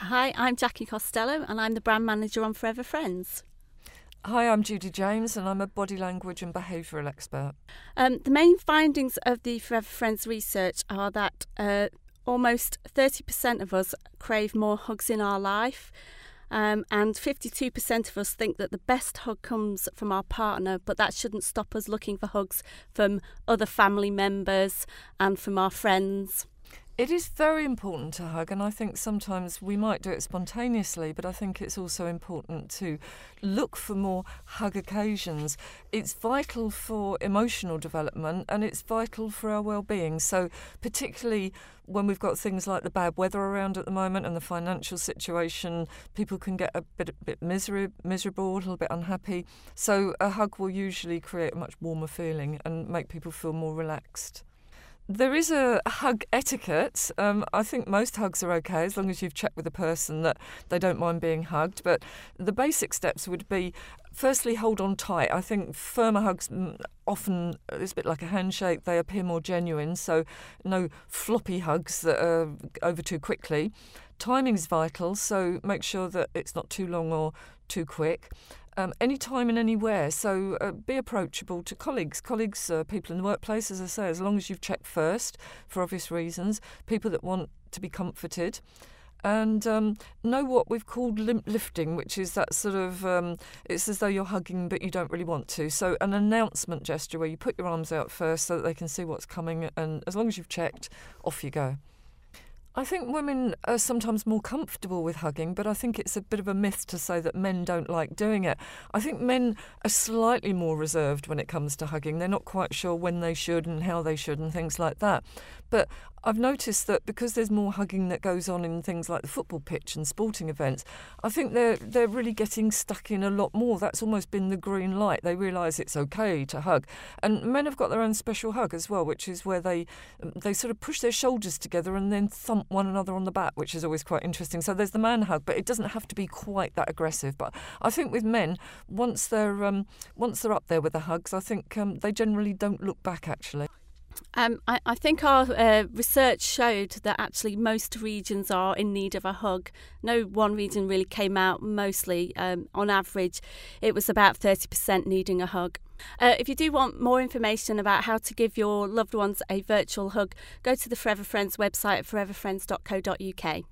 Hi, I'm Jackie Costello and I'm the brand manager on Forever Friends. Hi, I'm Judy James and I'm a body language and behavioural expert. Um, the main findings of the Forever Friends research are that uh, almost 30% of us crave more hugs in our life. Um, and 52% of us think that the best hug comes from our partner, but that shouldn't stop us looking for hugs from other family members and from our friends. It is very important to hug, and I think sometimes we might do it spontaneously, but I think it's also important to look for more hug occasions. It's vital for emotional development and it's vital for our well being. So, particularly when we've got things like the bad weather around at the moment and the financial situation, people can get a bit, a bit miserable, a little bit unhappy. So, a hug will usually create a much warmer feeling and make people feel more relaxed. There is a hug etiquette. Um, I think most hugs are okay as long as you've checked with the person that they don't mind being hugged. But the basic steps would be firstly, hold on tight. I think firmer hugs mm, often, it's a bit like a handshake, they appear more genuine. So, no floppy hugs that are over too quickly. Timing is vital, so make sure that it's not too long or too quick um, anytime and anywhere. So uh, be approachable to colleagues, colleagues, uh, people in the workplace, as I say, as long as you've checked first for obvious reasons, people that want to be comforted. And um, know what we've called limp lifting, which is that sort of, um, it's as though you're hugging but you don't really want to. So, an announcement gesture where you put your arms out first so that they can see what's coming, and as long as you've checked, off you go. I think women are sometimes more comfortable with hugging, but I think it's a bit of a myth to say that men don't like doing it. I think men are slightly more reserved when it comes to hugging. They're not quite sure when they should and how they should and things like that. But I've noticed that because there's more hugging that goes on in things like the football pitch and sporting events, I think they're they're really getting stuck in a lot more. That's almost been the green light. They realise it's okay to hug, and men have got their own special hug as well, which is where they they sort of push their shoulders together and then thump one another on the back, which is always quite interesting. So there's the man hug, but it doesn't have to be quite that aggressive. But I think with men, once they're um, once they're up there with the hugs, I think um, they generally don't look back actually. Um, I, I, think our uh, research showed that actually most regions are in need of a hug. No one region really came out, mostly, um, on average, it was about 30% needing a hug. Uh, if you do want more information about how to give your loved ones a virtual hug, go to the Forever Friends website at foreverfriends.co.uk.